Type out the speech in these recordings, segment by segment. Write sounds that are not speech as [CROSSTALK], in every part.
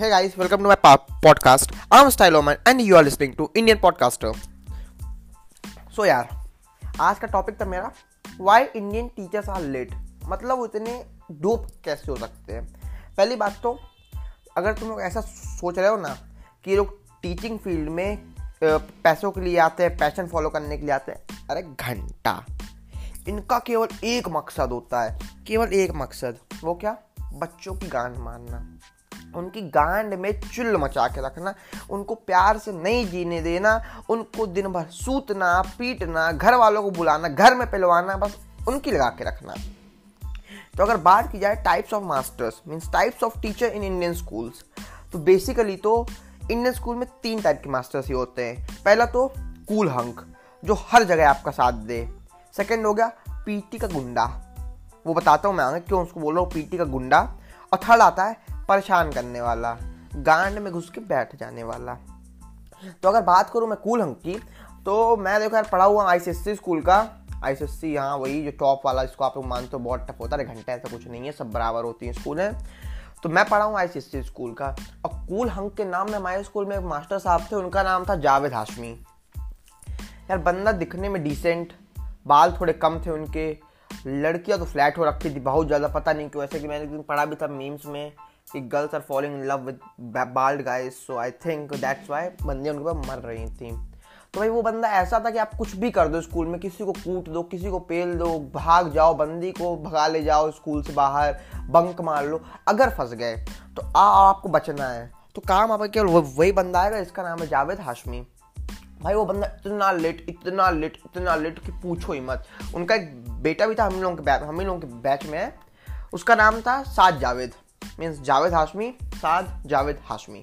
Hey guys, welcome to my po- podcast. I'm Style Oman and you are listening to Indian Podcaster. So यार आज का topic था मेरा why Indian teachers are late मतलब वो इतने डोप कैसे हो सकते हैं? पहली बात तो अगर तुम लोग ऐसा सोच रहे हो ना कि लोग टीचिंग फ़ील्ड में पैसों के लिए आते हैं पैशन फॉलो करने के लिए आते हैं अरे घंटा। इनका केवल एक मकसद होता है केवल एक मकसद वो क्या? बच्चों की गांड मारना। उनकी गांड में चुल्ल मचा के रखना, उनको प्यार से नहीं जीने देना, उनको दिन भर सूतना, पीटना, घर वालों को बुलाना, घर में पिलवाना, बस उनकी लगा के रखना। तो अगर बात की जाए types of masters means types of teacher in Indian schools तो बेसिकली तो इंडियन स्कूल में तीन टाइप के मास्टर्स ही होते हैं। पहला तो कूल हंक जो हर जगह आपका साथ दे। सेकेंड हो गया पीटी का गुंडा। वो बताता हूँ मैं आगे क्यों उसको बोल रहा हूँ, पीटी का गुंडा। और थर्ड आता है परेशान करने वाला, गांड में घुस के बैठ जाने वाला। तो अगर बात करूँ मैं कूल हंक की तो मैं देखो यार, पढ़ा हुआ आई स्कूल का। आई सी एस सी हाँ वही जो टॉप वाला, जिसको आप लोग मानते हो बहुत टफ होता है, घंटे ऐसा कुछ नहीं है, सब बराबर होती हैं स्कूल। है तो मैं पढ़ा हूँ आई सी एस सी स्कूल का, और कूल हंक के नाम में हमारे स्कूल में एक मास्टर साहब थे, उनका नाम था जावेद हाशमी। यार, बंदा दिखने में डिसेंट बाल थोड़े कम थे उनके, लड़कियाँ तो फ्लैट हो रखी थी, बहुत ज़्यादा पता नहीं क्यों, ऐसे कि मैंने एक दिन पढ़ा भी था मीम्स में girls are following in love with bald guys so I think that's why बंदे उनके पास मर रही थी। तो भाई वो बंदा ऐसा था कि आप कुछ भी कर दो स्कूल में, किसी को कूट दो, किसी को पेल दो, भाग जाओ, बंदी को भगा ले जाओ स्कूल से बाहर बंक मार लो, अगर फंस गए तो आ, आपको बचना है। तो काम आपका केवल वही बंदा आएगा, इसका नाम है जावेद हाशमी। भाई वो बंदा इतना लेट इतना लेट इतना लेट कि पूछो ही मत। उनका एक बेटा भी था, हम लोगों के बैच, हम लोगों के बैच में है। उसका नाम था साद जावेद। मीन्स जावेद हाशमी साद जावेद हाशमी।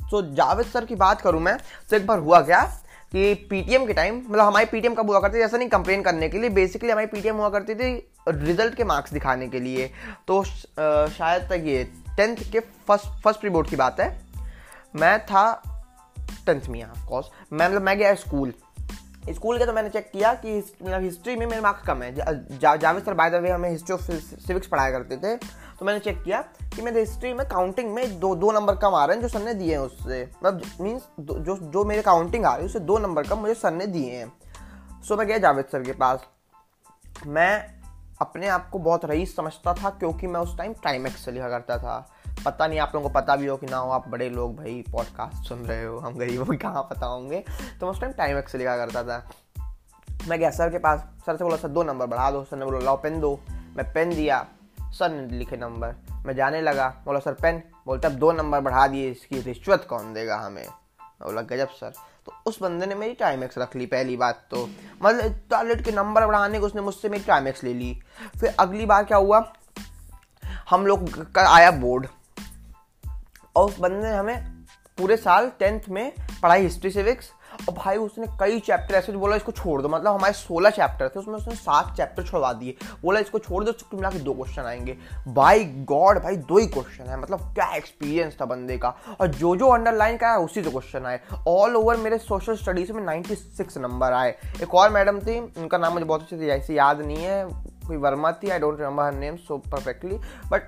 तो जावेद सर की बात करूँ मैं तो एक बार हुआ क्या कि पीटीएम के टाइम मतलब हमारी पीटीएम कब हुआ करती थी ऐसा नहीं कंप्लेन करने के लिए बेसिकली हमारी पीटीएम हुआ करती थी रिज़ल्ट के मार्क्स दिखाने के लिए। तो शायद तक ये टेंथ के फ़र्स्ट फ़र्स्ट प्री बोर्ड की बात है। मैं था टेंथ में ऑफ़ कोर्स मैं मतलब मैं गया स्कूल स्कूल के तो मैंने चेक किया कि मतलब हिस्ट्री में मेरे मार्क्स कम है। जा, Javed sir by the way हमें हिस्ट्री ऑफ़ सिविक्स पढ़ाया करते थे। तो मैंने चेक किया कि मेरे हिस्ट्री में काउंटिंग में दो दो नंबर कम आ रहे हैं जो सर ने दिए हैं उससे। मतलब मीन्स जो जो मेरे काउंटिंग आ रही है, उससे दो नंबर कम मुझे सर ने दिए हैं। सो मैं गया जावेद सर के पास। मैं अपने आप को बहुत रईस समझता था क्योंकि मैं उस टाइम टाइमेक्स से लिखा करता था। पता नहीं आप लोगों को पता भी हो कि ना हो, आप बड़े लोग भाई पॉडकास्ट सुन रहे हो, हम गरीबों को कहाँ पता होंगे? तो मैं उस टाइम टाइमेक्स से लिखा करता था। मैं गया सर के पास, सर से बोला, सर, दो नंबर बढ़ा दो। सर ने बोला, लाओ पेन दो। मैं पेन दिया। सर ने लिखे नंबर। मैं जाने लगा। बोला, सर, पेन। बोलते, अब दो नंबर बढ़ा दिए, इसकी रिश्वत कौन देगा हमें? बोला, गजब, सर। तो उस बंदे ने मेरी टाइम एक्स रख ली, पहली बात तो। मतलब इतना लेट के नंबर बढ़ाने को उसने मुझसे मेरी टाइम एक्स ले ली। फिर अगली बार क्या हुआ? हम लोग का आया बोर्ड। और उस बंदे ने हमें पूरे साल टेंथ में पढ़ाई हिस्ट्री सिविक्स और भाई उसने कई चैप्टर ऐसे बोला, इसको छोड़ दो। मतलब हमारे सोलह चैप्टर थे, उसमें उसने सात चैप्टर छोड़वा दिए। बोला, इसको छोड़ दो तो मिला के दो क्वेश्चन आएँगे। बाई गॉड भाई, दो ही क्वेश्चन है। मतलब क्या एक्सपीरियंस था बंदे का। और जो जो अंडरलाइन का है, उसी से क्वेश्चन आए। ऑल ओवर मेरे सोशल स्टडीज़ में 96 नंबर आए। एक और मैडम थी, उनका नाम मुझे बहुत अच्छे से ऐसे याद नहीं है। कोई वर्मा थी I don't remember her name so perfectly but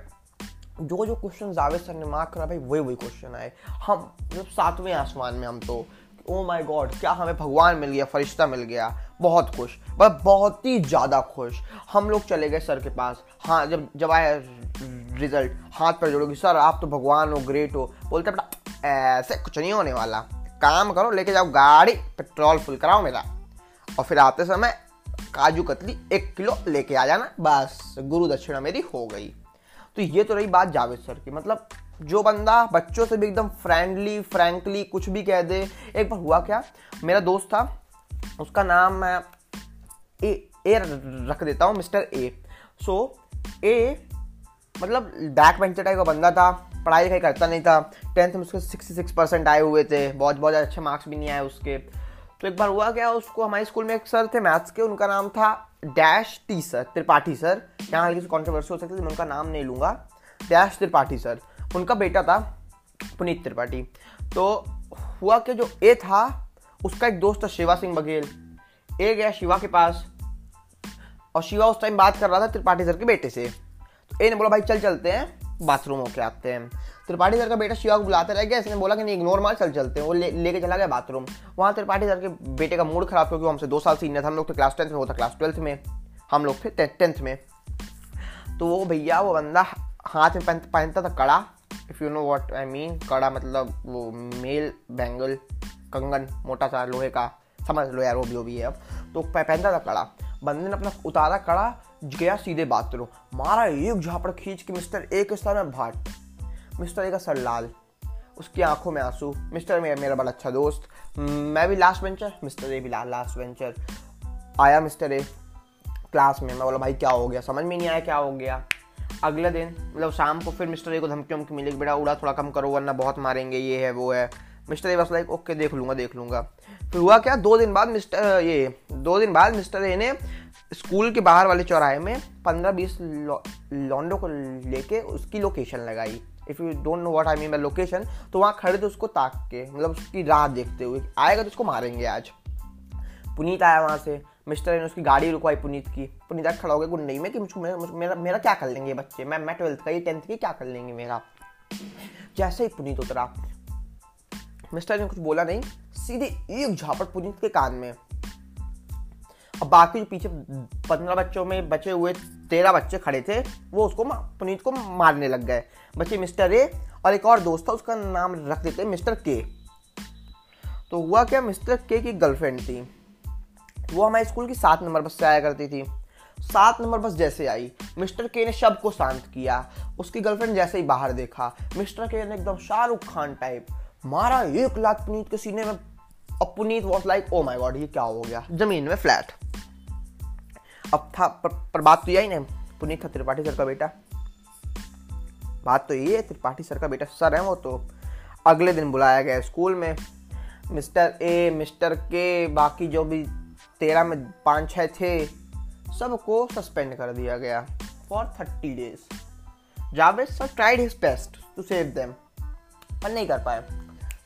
जो जो क्वेश्चन जावेद सर ने मार्क करा भाई वही वही क्वेश्चन आए। हम मतलब सातवें आसमान में हम तो। ओ माय गॉड क्या हमें भगवान मिल गया, फरिश्ता मिल गया। बहुत खुश बस बहुत ही ज़्यादा खुश। हम लोग चले गए सर के पास। हाँ जब जब आया रिज़ल्ट हाथ पर जोड़ोगे सर, आप तो भगवान हो ग्रेट हो। बोलते बेटा, ऐसे कुछ नहीं होने वाला। काम करो, लेके जाओ गाड़ी पेट्रोल फुल कराओ मेरा। और फिर आते समय काजू कतली एक किलो लेके आ जाना, बस। गुरु दक्षिणा मेरी हो गई। तो ये तो रही बात जावेद सर की। मतलब जो बंदा बच्चों से भी एकदम फ्रेंडली फ्रैंकली कुछ भी कह दे। एक बार हुआ क्या? मेरा दोस्त था, उसका नाम मैं ए ए रख देता हूँ, मिस्टर ए। सो ए मतलब बैक बेंचर टाइप का बंदा था, पढ़ाई लिखाई करता नहीं था। टेंथ में उसके सिक्सटी सिक्स परसेंट आए हुए थे, बहुत बहुत अच्छे मार्क्स भी नहीं आए उसके। तो एक बार हुआ क्या, उसको हमारे स्कूल में एक सर थे मैथ्स के, उनका नाम था dash T sir Tripathi sir यहाँ हल्की सी कॉन्ट्रोवर्सी हो सकती थी, मैं उनका नाम नहीं लूँगा। डैश त्रिपाठी सर उनका बेटा था पुनीत त्रिपाठी। तो हुआ कि जो ए था, उसका एक दोस्त था शिवा सिंह बघेल। ए गया शिवा के पास, और शिवा उस टाइम बात कर रहा था त्रिपाठी सर के बेटे से। तो ए ने बोला, भाई चल चलते हैं बाथरूम होके आते हैं। त्रिपाठी सर का बेटा शिवा को बुलाते रह गया, इसने बोला कि नहीं इग्नोर मार, चल चलते हैं। वो ले, लेके चला गया बाथरूम वहाँ त्रिपाठी सर के बेटे का मूड खराब, क्योंकि हमसे दो साल सीनियर था, हम लोग थे क्लास टेंथ में था क्लास ट्वेल्थ में। हम लोग थे टेंथ में। तो वो भैया, वो बंदा हाथ में पहनता था कड़ा if you know what I mean कड़ा मतलब वो मेल बैंगल कंगन मोटा सा लोहे का समझ लो यार वो भी वो भी है अब। तो पहनता था कड़ा। बंदे ने अपना उतारा कड़ा गया सीधे बाथरूम मारा एक झापड़ खींच के मिस्टर ए के सर में भाट। मिस्टर ए का सर लाल। उसकी आँखों में आँसू। मिस्टर ए मेरा बड़ा अच्छा दोस्त। मैं भी लास्ट वेंचर मिस्टर ए भी ला, लास्ट वेंचर आया मिस्टर ए क्लास में मैं बोला भाई क्या हो गया? समझ में नहीं आया क्या हो गया? अगले दिन मतलब शाम को फिर मिस्टर ए को धमकी वमकी मिली बेटा उड़ा थोड़ा कम करो, वरना बहुत मारेंगे, ये है, वो है। मिस्टर ए बस लाइक ओके, देख लूँगा देख लूँगा। फिर हुआ क्या, दो दिन बाद मिस्टर ये, दो दिन बाद मिस्टर ए ने स्कूल के बाहर वाले चौराहे में पंद्रह बीस लॉन्डो को लेके उसकी लोकेशन लगाई। If you don't know what I mean by location तो वहाँ खड़े थे उसको ताक के मतलब उसकी राह देखते हुए, आएगा तो उसको मारेंगे आज। पुनीत आया वहाँ से। मिस्टर ने उसकी गाड़ी रुकवाई पुनीत की। पुनीत खड़ा हो गया गुंडई में कि मुझको मेरा, मेरा मेरा क्या कर लेंगे बच्चे? मैं मैं ट्वेल्थ का ये टेंथ की क्या कर लेंगे मेरा? जैसे ही पुनीत उतरा मिस्टर ने कुछ बोला नहीं सीधे एक झापड़ पुनीत के कान में। अब बाकी जो पीछे पंद्रह बच्चों में बचे हुए तेरह बच्चे खड़े थे वो उसको पुनीत को मारने लग गए। बच्चे मिस्टर ए और एक और दोस्त था उसका नाम रख देते मिस्टर के। तो हुआ क्या मिस्टर के की गर्लफ्रेंड थी। वो हमारे स्कूल की सात नंबर बस से आया करती थी। सात नंबर बस जैसे आई। मिस्टर के ने शब को शांत किया। उसकी गर्लफ्रेंड जैसे ही बाहर देखा। मिस्टर के ने एकदम शाहरुख खान टाइप मारा एक लाख पुनीत के सीने में। और Puneet was like oh my God ये क्या हो गया? ज़मीन में फ्लैट अब था पर, पर बात तो यही नहीं। पुनीत था त्रिपाठी सर का बेटा। बात तो ये है त्रिपाठी सर का बेटा सर है वो तो। अगले दिन बुलाया गया स्कूल में। मिस्टर ए मिस्टर के बाकी जो भी तेरह में पाँच छः थे सबको सस्पेंड कर दिया गया for thirty days Javed sir tried his best to save them पर नहीं कर पाए।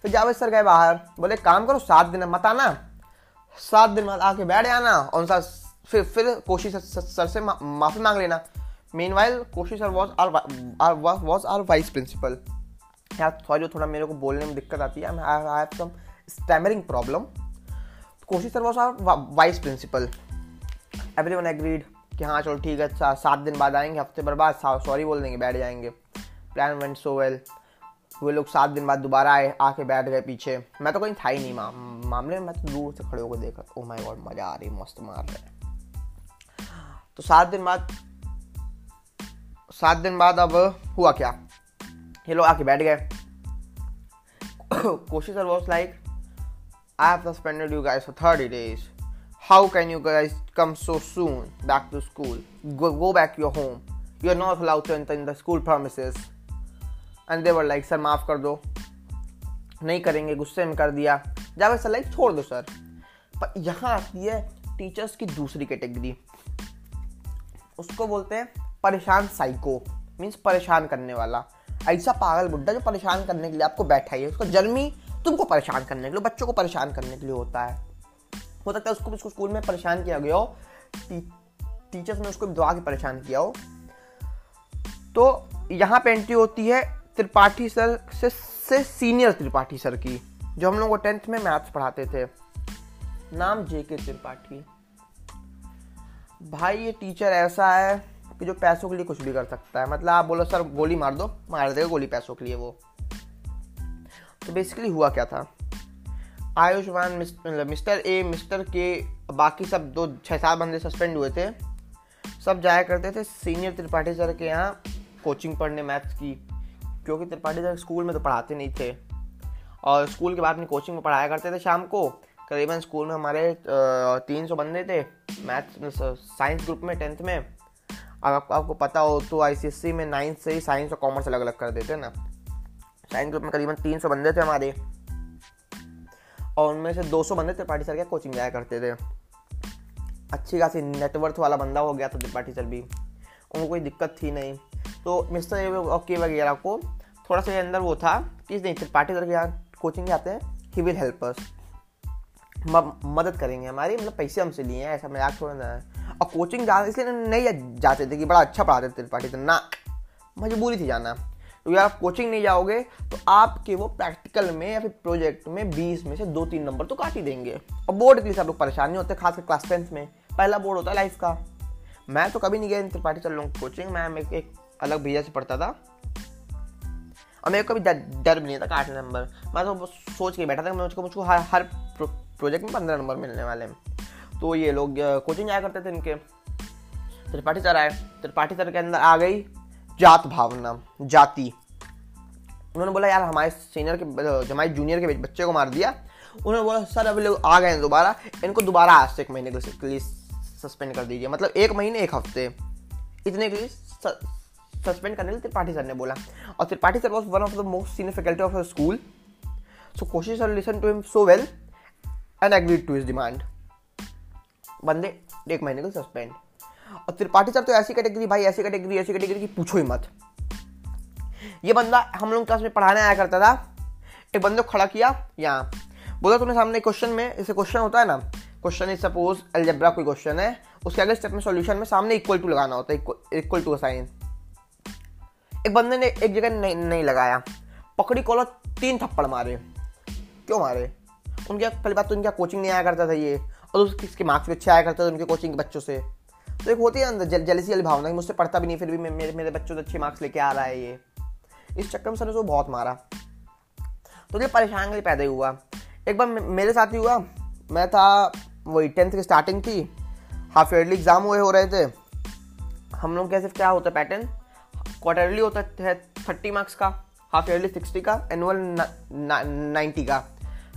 फिर जावेद सर गए बाहर बोले काम करो सात दिन मत आना। सात दिन बाद आके बैठ जाना और उनका फिर फिर कोशिश सर सर से मा, माफ़ी मांग लेना। Meanwhile Koshish sir was our was our vice principal यार सॉरी थोड़ा मेरे को बोलने में दिक्कत आती है I have some stammering problem Koshish sir our vice principal everyone agreed कि हाँ चलो ठीक है सात दिन बाद आएँगे हफ़्ते भर बाद सॉरी बोल देंगे बैठ जाएँगे। प्लान वेंट सो वेल वो लोग सात दिन बाद दोबारा आए आके बैठ गए पीछे। मैं तो कहीं था ही नहीं मा, मामले में मैं तो दूर से खड़े होकर देखा ओ माय गॉड मज़ा आ रही मस्त मार रहे तो सात दिन बाद सात दिन बाद अब हुआ क्या? ये लोग आके बैठ गए। [COUGHS] Koshish sir was like I have suspended you guys for thirty days how can you guys come so soon back to school go back your home you are not allowed to enter in the school premises. And they were like sir माफ़ कर दो नहीं करेंगे, गुस्से में कर दिया. Javed sir like छोड़ दो सर पर यहाँ आती है टीचर्स की दूसरी कैटेगरी उसको बोलते हैं परेशान साइको मीन्स परेशान करने वाला. ऐसा पागल बुड्ढा जो परेशान करने के लिए आपको बैठा ही है। उसका जन्मी तुमको परेशान करने के लिए बच्चों को परेशान करने के लिए होता है। हो सकता है उसको उसको स्कूल में परेशान किया गया हो टी, टीचर्स ने उसको दवा के परेशान किया हो। तो यहाँ पे एंट्री होती है त्रिपाठी सर से, से सीनियर त्रिपाठी सर की जो हम लोग को टेंथ में मैथ्स पढ़ाते थे। नाम जे के त्रिपाठी। भाई ये टीचर ऐसा है कि जो पैसों के लिए कुछ भी कर सकता है। मतलब आप बोलो सर गोली मार दो। मार देगा गोली पैसों के लिए वो। तो बेसिकली हुआ क्या था? आयुष्मान मिस्टर ए, मिस्टर के बाकी सब दो छः सात बंदे सस्पेंड हुए थे। सब जाया करते थे सीनियर त्रिपाठी सर के यहाँ कोचिंग पढ़ने मैथ्स की, क्योंकि त्रिपाठी सर स्कूल में तो पढ़ाते नहीं थे। और स्कूल के बाद में कोचिंग में पढ़ाया करते थे शाम को। करीबन स्कूल में हमारे तीन सौ बंदे थे मैथ्स साइंस ग्रुप में टेंथ में। अब आपको आपको पता हो तो आई में नाइन्थ से ही साइंस और कॉमर्स अलग अलग कर देते हैं ना। साइंस ग्रुप में करीबन तीन सौ बंदे थे हमारे। और उनमें से 200 बंदे त्रिपाठी सर के कोचिंग जाया करते थे। अच्छी खासी नेटवर्थ वाला बंदा हो गया था त्रिपाठी सर भी। उनको कोई दिक्कत थी नहीं। तो मिस्टर ओके वगैरह को थोड़ा सा अंदर वो था कि नहीं, त्रिपाठी सर के यहाँ कोचिंग जाते हैं। ही विल हेल्प अस मदद करेंगे हमारी। मतलब पैसे हमसे लिए हैं, ऐसा मज़ाक थोड़ा ना और कोचिंग जा इसलिए नहीं जाते थे कि बड़ा अच्छा पढ़ाते थे त्रिपाठी सर ना, मजबूरी थी जाना। तो यार आप कोचिंग नहीं जाओगे तो आपके वो प्रैक्टिकल में या फिर प्रोजेक्ट में बीस में से दो तीन नंबर तो काट ही देंगे। और बोर्ड के लिए सब लोग परेशान नहीं होते, खासकर क्लास टेंथ में। पहला बोर्ड होता है लाइफ का। मैं तो कभी नहीं गया त्रिपाठी चल रहा कोचिंग मैं एक अलग भैया से पढ़ता था। और मेरे को कभी डर भी नहीं था काटने नंबर मैं तो सोच के बैठा था मुझको मुझको हर हर प्रोजेक्ट में पंद्रह नंबर मिलने वाले हैं। तो ये लोग कोचिंग जाया करते थे इनके। त्रिपाठी सर आए, त्रिपाठी सर के अंदर आ गई। जात भावना, जाति। उन्होंने बोला, यार, हमारे सीनियर के हमारे जूनियर के बच्चे को मार दिया। उन्होंने बोला, सर, अभी लोग आ गए हैं दोबारा, इनको दोबारा आज से एक महीने के लिए सस्पेंड कर दीजिए। मतलब एक महीने, एक हफ़्ते। इतने के लिए सस्पेंड करने के लिए त्रिपाठी सर ने बोला। और Tripathi sir was one of the most senior faculty of school so Koshish sir listen to him so well and agreed to his demand बंदे एक महीने को सस्पेंड और त्रिपाठी सर तो ऐसी कैटेगरी भाई ऐसी कैटेगरी ऐसी कैटेगरी की पूछो ही मत। ये बंदा हम लोग क्लास में पढ़ाने आया करता था। एक बंदे को खड़ा किया यहाँ। बोला तुमने सामने क्वेश्चन में जैसे क्वेश्चन होता है ना? क्वेश्चन इज़ सपोज़ एल्जेब्रा कोई क्वेश्चन है। उसके अगले स्टेप में सॉल्यूशन में सामने इक्वल टू लगाना होता है इक्वल टू साइन एक बंदे ने एक जगह नहीं, नहीं लगाया। पकड़ी कॉलर तीन थप्पड़ मारे। क्यों मारे? उनके पहली बात तो उनका कोचिंग नहीं आया करता था ये। और उसके मार्क्स भी अच्छे आया करते थे उनके कोचिंग के बच्चों से। तो एक होती है अंदर जल, जलसी वाली भावना मुझसे पढ़ता भी नहीं फिर भी मे, मेरे मेरे बच्चों से अच्छे मार्क्स लेके आ रहा है ये। इस चक्कर में सर ने बहुत मारा। तो ये परेशान के पैदा हुआ। एक बार मेरे साथ ही हुआ। मैं था वही टेंथ की स्टार्टिंग थी। हाफ़ ईयरली एग्ज़ाम हुए हो रहे थे। हम लोग कैसे क्या होता है पैटर्न क्वार्टरली होता है थर्टी मार्क्स का हाफ़ ईयरली सिक्सटी का एनुअल नाइन्टी का।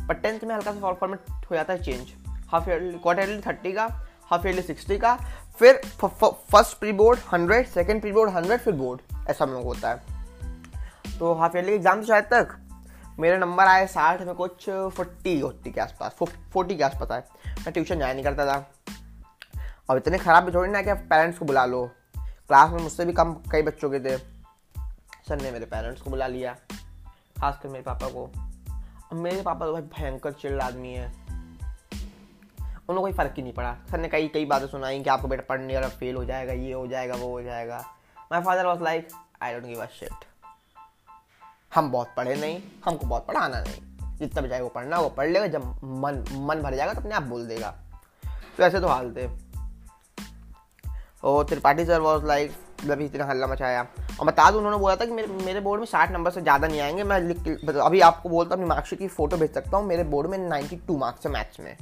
पर टेंथ में हल्का सा फॉर्मेट हो जाता है change half yearly quarterly thirty का हाफ़ ईयरली सिक्सटी का, फिर first pre board hundred, second pre board hundred, फिर बोर्ड, ऐसा हम लोग होता है। तो हाफ़ ईयरली एग्ज़ाम तो शायद तक, मेरे नंबर आए साठ में कुछ फोर्टी होती के आसपास फोर्टी के आसपास आए मैं ट्यूशन जाया नहीं करता था। अब इतने ख़राब भी थोड़ी ना कि पेरेंट्स को बुला लो। क्लास में मुझसे भी कम कई बच्चों के थे। सर ने मेरे पेरेंट्स को बुला लिया, खासकर मेरे पापा को। अब मेरे पापा तो भाई भयंकर चिल्ड आदमी है। उन्हें कोई फ़र्क ही नहीं पड़ा। सर ने कई कई बातें सुनाई कि आपको बेटा पढ़ने वाला फेल हो जाएगा, ये हो जाएगा, वो हो जाएगा। My father was like I don't give a shit हम बहुत पढ़े नहीं, हमको बहुत पढ़ाना नहीं। जितना भी चाहे वो पढ़ना, वो पढ़ लेगा। जब मन मन भर जाएगा तो अपने आप बोल देगा। तो ऐसे तो हाल थे। और त्रिपाठी सर वॉज़ लाइक जब इतना हल्ला मचाया। और बता दूँ, उन्होंने बोला था कि मेरे मेरे बोर्ड में साठ नंबर से ज़्यादा नहीं आएँगे। मैं लिख अभी आपको बोलता हूँ, अपनी मार्कशीट की फ़ोटो भेज सकता हूँ। मेरे बोर्ड में नाइन्टी टू मार्क्स है मैथ्स में।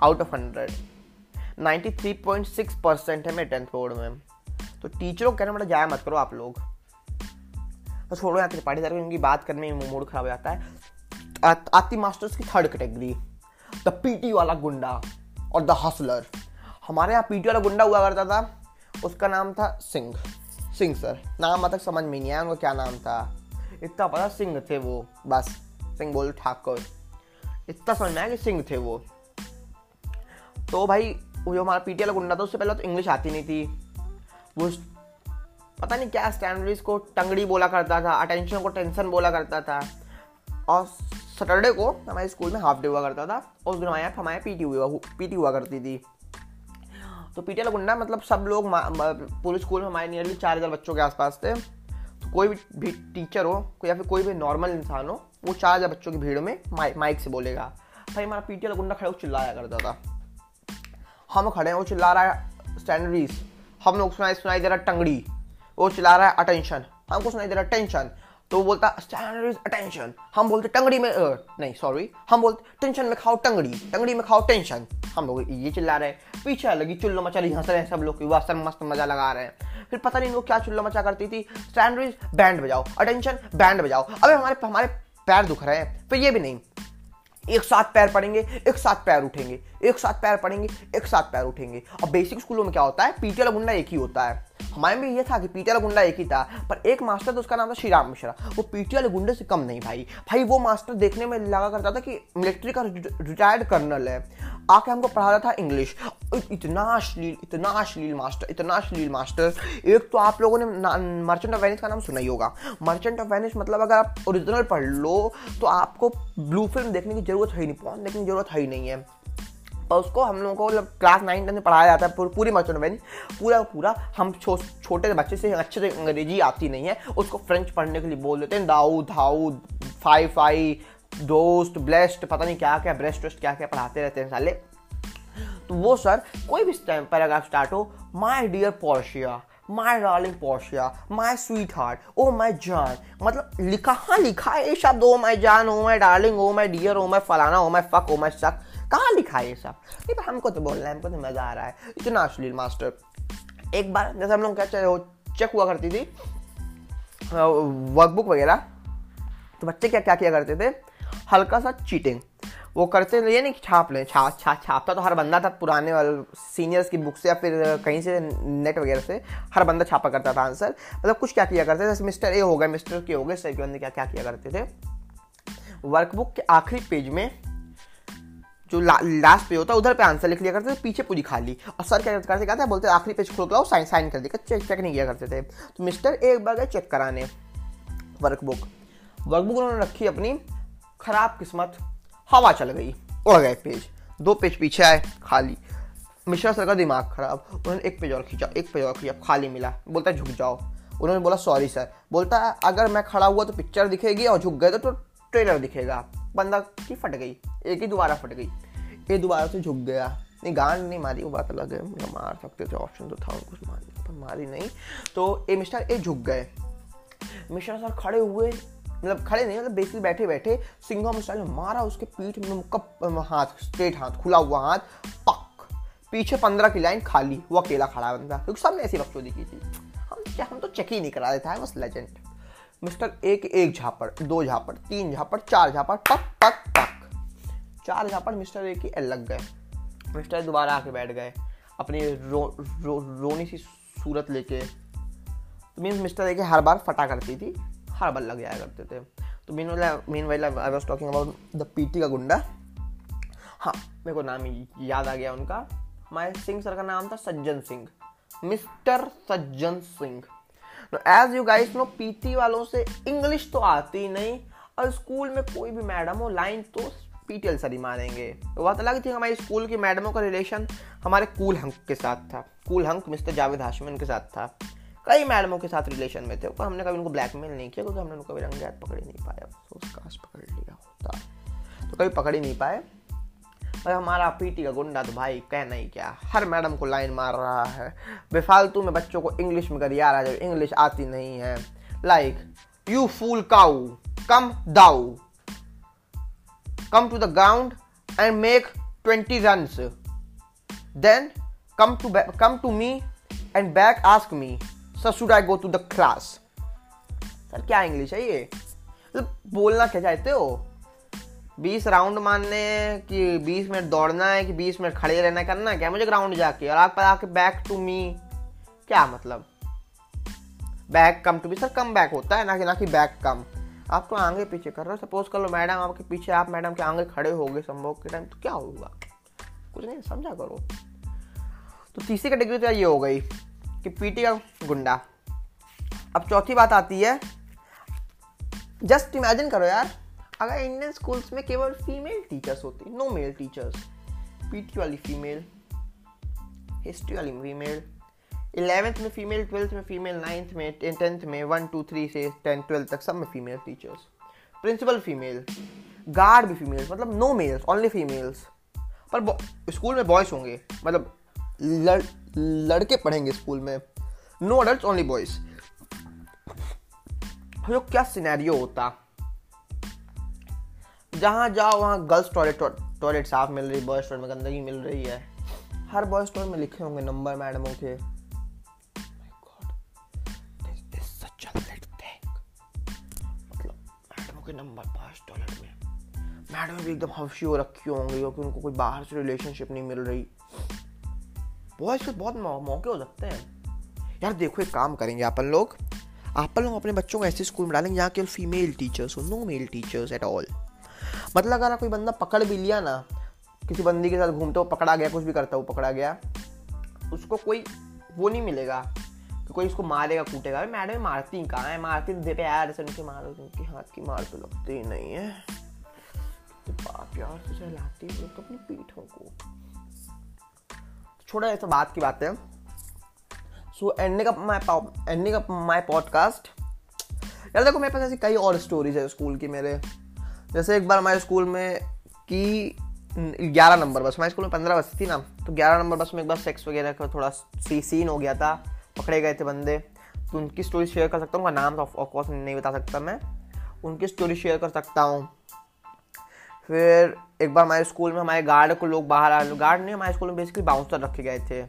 Out of hundred ninety three point six percent है मेरे टेंथ बोर्ड में। तो टीचरों को कहना मतलब जाया मत करो आप लोग। तो छोड़ो यहाँ त्रिपाठी सर उनकी बात करने में मूड खराब हो जाता है। आती मास्टर्स की थर्ड कैटेगरी द पीटी वाला गुंडा और द हसलर हमारे यहाँ पीटी वाला गुंडा हुआ करता था। उसका नाम था सिंह। सिंह सर। नाम तक समझ में नहीं आया उनका क्या नाम था। इतना पता सिंह थे वो। बस, सिंह बोल ठाकुर। इतना समझ में आया कि सिंह थे वो। तो भाई जो हमारा पीटी वाला गुंडा था, उससे पहले तो इंग्लिश आती नहीं थी। वो पता नहीं क्या स्टैंडर्ड्स को टंगड़ी बोला करता था अटेंशन को टेंशन बोला करता था। और सैटरडे को हमारे स्कूल में हाफ़ डे हुआ करता था, और उस दिन हमारे हमारे पीटी हुआ पीटी हुआ करती थी। तो पीटी वाला गुंडा मतलब सब लोग पूरे स्कूल में हमारे नियरली चार हज़ार बच्चों के आसपास थे। तो कोई भी टीचर हो, या फिर कोई भी नॉर्मल इंसान हो, वो चार हज़ार बच्चों की भीड़ में माइक से बोलेगा। भाई, हमारा पीटी वाला गुंडा खड़े चिल्लाया करता था। हम खड़े हैं वो चिल्ला रहा है स्टैंडरीज हम लोग सुनाई सुनाई दे रहा टंगड़ी। वो चिल्ला रहा है अटेंशन हमको सुनाई दे रहा टेंशन तो बोलता स्टैंडर्ड अटेंशन हम बोलते टंगड़ी में uh, नहीं सॉरी हम बोलते टेंशन में खाओ टंगड़ी टंगड़ी में खाओ टेंशन हम लोग ये चिल्ला रहे हैं। पीछे लगी चुल्लो मचा रही हंस रहे हैं सब लोग वाह सब मस्त मज़ा लगा रहे हैं। फिर पता नहीं वो क्या चुल्लो मचा करती थी। स्टैंडर्ड बैंड बजाओ। अटेंशन बैंड बजाओ. अबे हमारे हमारे पैर दुख रहे हैं। फिर ये भी नहीं। एक साथ पैर पड़ेंगे एक साथ पैर उठेंगे। एक साथ पैर पड़ेंगे एक साथ पैर उठेंगे। और बेसिक स्कूलों में क्या होता है? पीटी वाला गुंडा एक ही होता है। हमारे में ये था कि पीटी वाला गुंडा एक ही था, पर एक मास्टर तो उसका नाम था श्री राम मिश्रा। वो पीटी वाले गुंडे से कम नहीं भाई। भाई, वो मास्टर देखने में लगा करता था कि मिलिट्री का रिटायर्ड कर्नल है। आके हमको पढ़ाता था इंग्लिश इतना अश्लील इतना अश्लील मास्टर इतना अश्लील मास्टर एक तो आप लोगों ने मर्चेंट ऑफ़ वेनिस का नाम सुना ही होगा। मर्चेंट ऑफ़ वेनिस मतलब अगर आप ओरिजिनल पढ़ लो तो आपको ब्लू फ़िल्म देखने की ज़रूरत है ही नहीं पॉन देखने की ज़रूरत है ही नहीं है। पर उसको हम लोगों को मतलब क्लास नाइन टेन में पढ़ाया जाता है पूरी मचन में पूरा पूरा हम छो, छोटे बच्चे से अच्छे से अंग्रेज़ी आती नहीं है उसको फ्रेंच पढ़ने के लिए बोल देते हैं दाऊ धाऊ फाई फाई दोस्त ब्लेस्ट पता नहीं क्या क्या ब्रेस्ट वेस्ट क्या क्या पढ़ाते रहते हैं साले। तो वो सर कोई भी पैराग्राफ स्टार्ट हो my dear Portia my darling Portia my sweetheart oh my जान मतलब लिखा हाँ लिखा है ये शब्द ओ माई जान ओ my darling oh my dear ओ माई फलाना ओ माई फक ओ माई शक कहाँ लिखा है ये सब? नहीं, पर हमको तो बोलना है, हमको तो मज़ा आ रहा है। इतना अश्लील मास्टर। एक बार, जैसे हम लोग क्या चेक हुआ करती थी वर्कबुक वगैरह तो बच्चे क्या क्या किया करते थे? हल्का सा चीटिंग वो करते ये नहीं छाप लें छा छा छापता तो हर बंदा था पुराने वाले सीनियर्स की बुक से या फिर कहीं से नेट वगैरह से, हर बंदा छापा करता था आंसर मतलब कुछ क्या किया करते थे? जैसे मिस्टर ए हो गए मिस्टर के हो गए सर के बंदे क्या क्या किया करते थे? वर्कबुक के आखिरी पेज में जो ला, लास्ट पे होता है उधर पे आंसर लिख लिया करते थे पीछे पूरी खाली और सर क्या करते कहते हैं बोलते आखिरी पेज खोल कर साइन साइन कर दिया चेक चेक नहीं किया करते थे। तो मिस्टर एक बार गए चेक कराने वर्कबुक वर्कबुक उन्होंने रखी अपनी खराब किस्मत हवा चल गई उड़ गए पेज दो पेज पीछे आए खाली मिश्रा सर का दिमाग खराब उन्होंने एक पेज और खींचा एक पेज और खींचा खाली मिला। बोलता झुक जाओ। उन्होंने बोला सॉरी सर बोलता है अगर मैं खड़ा हुआ तो पिक्चर दिखेगी और झुक गए तो, तो ट्रेलर दिखेगा। बंदा की फट गई एक ही दोबारा फट गई। ये दोबारा से झुक गया। नहीं, गान नहीं मारी, वो बात अलग है। मार सकते थे ऑप्शन तो था उनको मारने पर मारी नहीं। तो ए, मिस्टर ए झुक गए। मिश्रा सर खड़े हुए मतलब खड़े नहीं मतलब बेसिकली बैठे बैठे सिंघम स्टाइल में मारा उसके पीठ में कप हाथ स्ट्रेट हाथ, खुला हुआ हाथ, पक। पीछे पंद्रह की लाइन खाली, वो अकेला खड़ा बंदा क्योंकि सबने ऐसी बकचोदी की थी। हम क्या, हम तो चेक ही नहीं करा रहे थे बस लेजेंड मिस्टर एक एक झापड़, दो झापड़, तीन झापड़, चार झापड़, पक पक पक। चार झापड़ मिस्टर एक ही लग गए। मिस्टर दोबारा आके बैठ गए अपनी रो, रो, रोनी सी सूरत लेके। तो मीन्स मिस्टर एक हर बार फटा करती थी हर बार लग जाया करते थे। तो मीन वाला मीन वाला I was talking about the PT का गुंडा। हाँ मेरे को नाम याद आ गया उनका। हमारे सिंह सर का नाम था Sajjan Singh. Mister Sajjan Singh. As you guys know PT वालों से इंग्लिश तो आती नहीं और स्कूल में कोई भी मैडम हो लाइन तो पीटीएल सर ही मारेंगे तो बात अलग थी, हमारी स्कूल की मैडमों का रिलेशन हमारे कूल हंक के साथ था। Cool hunk mister Javed Hashman के साथ था। कई मैडमों के साथ रिलेशन में थे, पर हमने कभी उनको ब्लैकमेल नहीं किया, क्योंकि हमने उनको कभी रंग पकड़ नहीं पाया। अफसोस काश पकड़ लिया होता। तो कभी पकड़ ही नहीं पाए। पर हमारा पीटी का गुंडा तो भाई कहना ही क्या, हर मैडम को लाइन मार रहा है। बेफालतू में बच्चों को इंग्लिश में कर रहा है जब इंग्लिश आती नहीं है। Like you fool cow come thou come to the ground and make twenty run then come to come to me and back ask me sir should I go to the class sir क्या English है ये? मतलब बोलना क्या चाहते हो? बीस round मारने कि बीस मिनट दौड़ना है कि बीस मिनट खड़े रहना करना है? क्या मुझे ग्राउंड जाके और आप आके बैक टू मी क्या मतलब? Back come to me sir come back होता है, ना कि ना कि बैक कम आप तो आगे पीछे कर रहे सपोज़ कर लो मैडम आपके पीछे, आप मैडम के आगे खड़े हो गए संभोग के टाइम तो क्या होगा? कुछ नहीं, समझा करो। तो तीसरी कैटेगरी तो ये हो गई कि पीटी का गुंडा। अब चौथी बात आती है जस्ट इमेजिन करो यार, अगर इंडियन स्कूल्स में केवल फीमेल टीचर्स होती नो मेल टीचर्स पीटी वाली फीमेल हिस्ट्री वाली फीमेल इलेवेंथ में फीमेल ट्वेल्थ में फीमेल नाइन्थ में टेंथ में वन टू थ्री से टेंथ ट्वेल्थ तक सब में female teachers principal female guard भी फीमेल्स मतलब नो मेल्स ओनली फीमेल्स पर स्कूल में बॉयज़ होंगे मतलब लड़, लड़के पढ़ेंगे स्कूल में. नो अडल्ट ओनली बॉयज़ जो क्या सिनेरियो होता? जहाँ जाओ, वहाँ गर्ल्स टॉयलेट टॉयलेट साफ़ मिल रही बॉयज़ टॉयलेट में गंदगी मिल रही है. हर बॉयज़ टॉयलेट में लिखे होंगे नंबर मैडमों के के नंबर बॉयज़ टॉयलेट में। मैडम भी एकदम हफ्शी हो रखी होंगी क्योंकि उनको कोई बाहर से रिलेशनशिप नहीं मिल रही। बॉयज़ के बहुत मौके हो सकते हैं। यार देखो एक काम करेंगे अपन लोग। अपन लोग अपने बच्चों को ऐसे स्कूल में डालेंगे जहाँ केवल फीमेल टीचर्स हो no male teachers at all मतलब अगर कोई बंदा पकड़ भी लिया ना, किसी बंदी के साथ घूमते हो पकड़ा गया, कुछ भी करता हो पकड़ा गया, उसको कोई वो नहीं मिलेगा। कि कोई उसको मारेगा, कूटेगा। मैडम मारती कहाँ है? मारती दे पे यार, ऐसे उनके मारो, उनके हाथ की मार तो लगती ही नहीं है। तो बाप यार तो चलाती है तो अपनी पीठों को। छोड़ा ऐसा बात की बात। है so ending up my ending up my podcast यार, देखो, मेरे पास ऐसी कई और स्टोरीज है स्कूल की मेरे। जैसे एक बार हमारे स्कूल में की ग्यारह नंबर बस। हमारे स्कूल में पंद्रह बस थी ना तो ग्यारह नंबर बस में एक बार सेक्स वगैरह का थोड़ा सी सीन हो गया था। पकड़े गए थे बंदे तो उनकी स्टोरी शेयर कर सकता हूँ, उनका नाम तो ऑफकोर्स नहीं बता सकता मैं। उनकी स्टोरी शेयर कर सकता हूँ। फिर एक बार हमारे स्कूल में हमारे गार्ड को लोग बाहर आ गार्ड नहीं, हमारे स्कूल में बेसिकली बाउंसर रखे गए थे।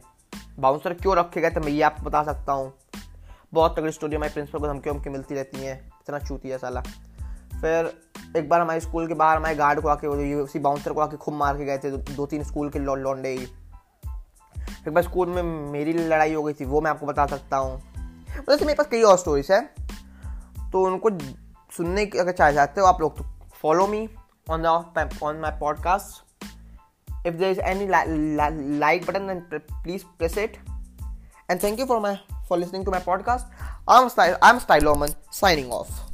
बाउंसर क्यों रखे गए थे, मैं ये आपको बता सकता हूँ। बहुत तगड़ी स्टोरी हमारे प्रिंसिपल को धमकी वमकी मिलती रहती हैं, इतना चूती है साला। फिर एक बार हमारे स्कूल के बाहर हमारे गार्ड को आके, उसी बाउंसर को आके खूब मार के गए थे, दो तीन स्कूल के लौंडे ही। एक बार स्कूल में मेरी लड़ाई हो गई थी, वो मैं आपको बता सकता हूँ। मतलब मेरे पास कई और स्टोरीज है तो उनको सुनने की अगर चाहे चाहते हो, आप लोग तो follow me on the on my podcast if there is any like button than please press it and thank you for my for listening to my podcast I am style I am style woman signing off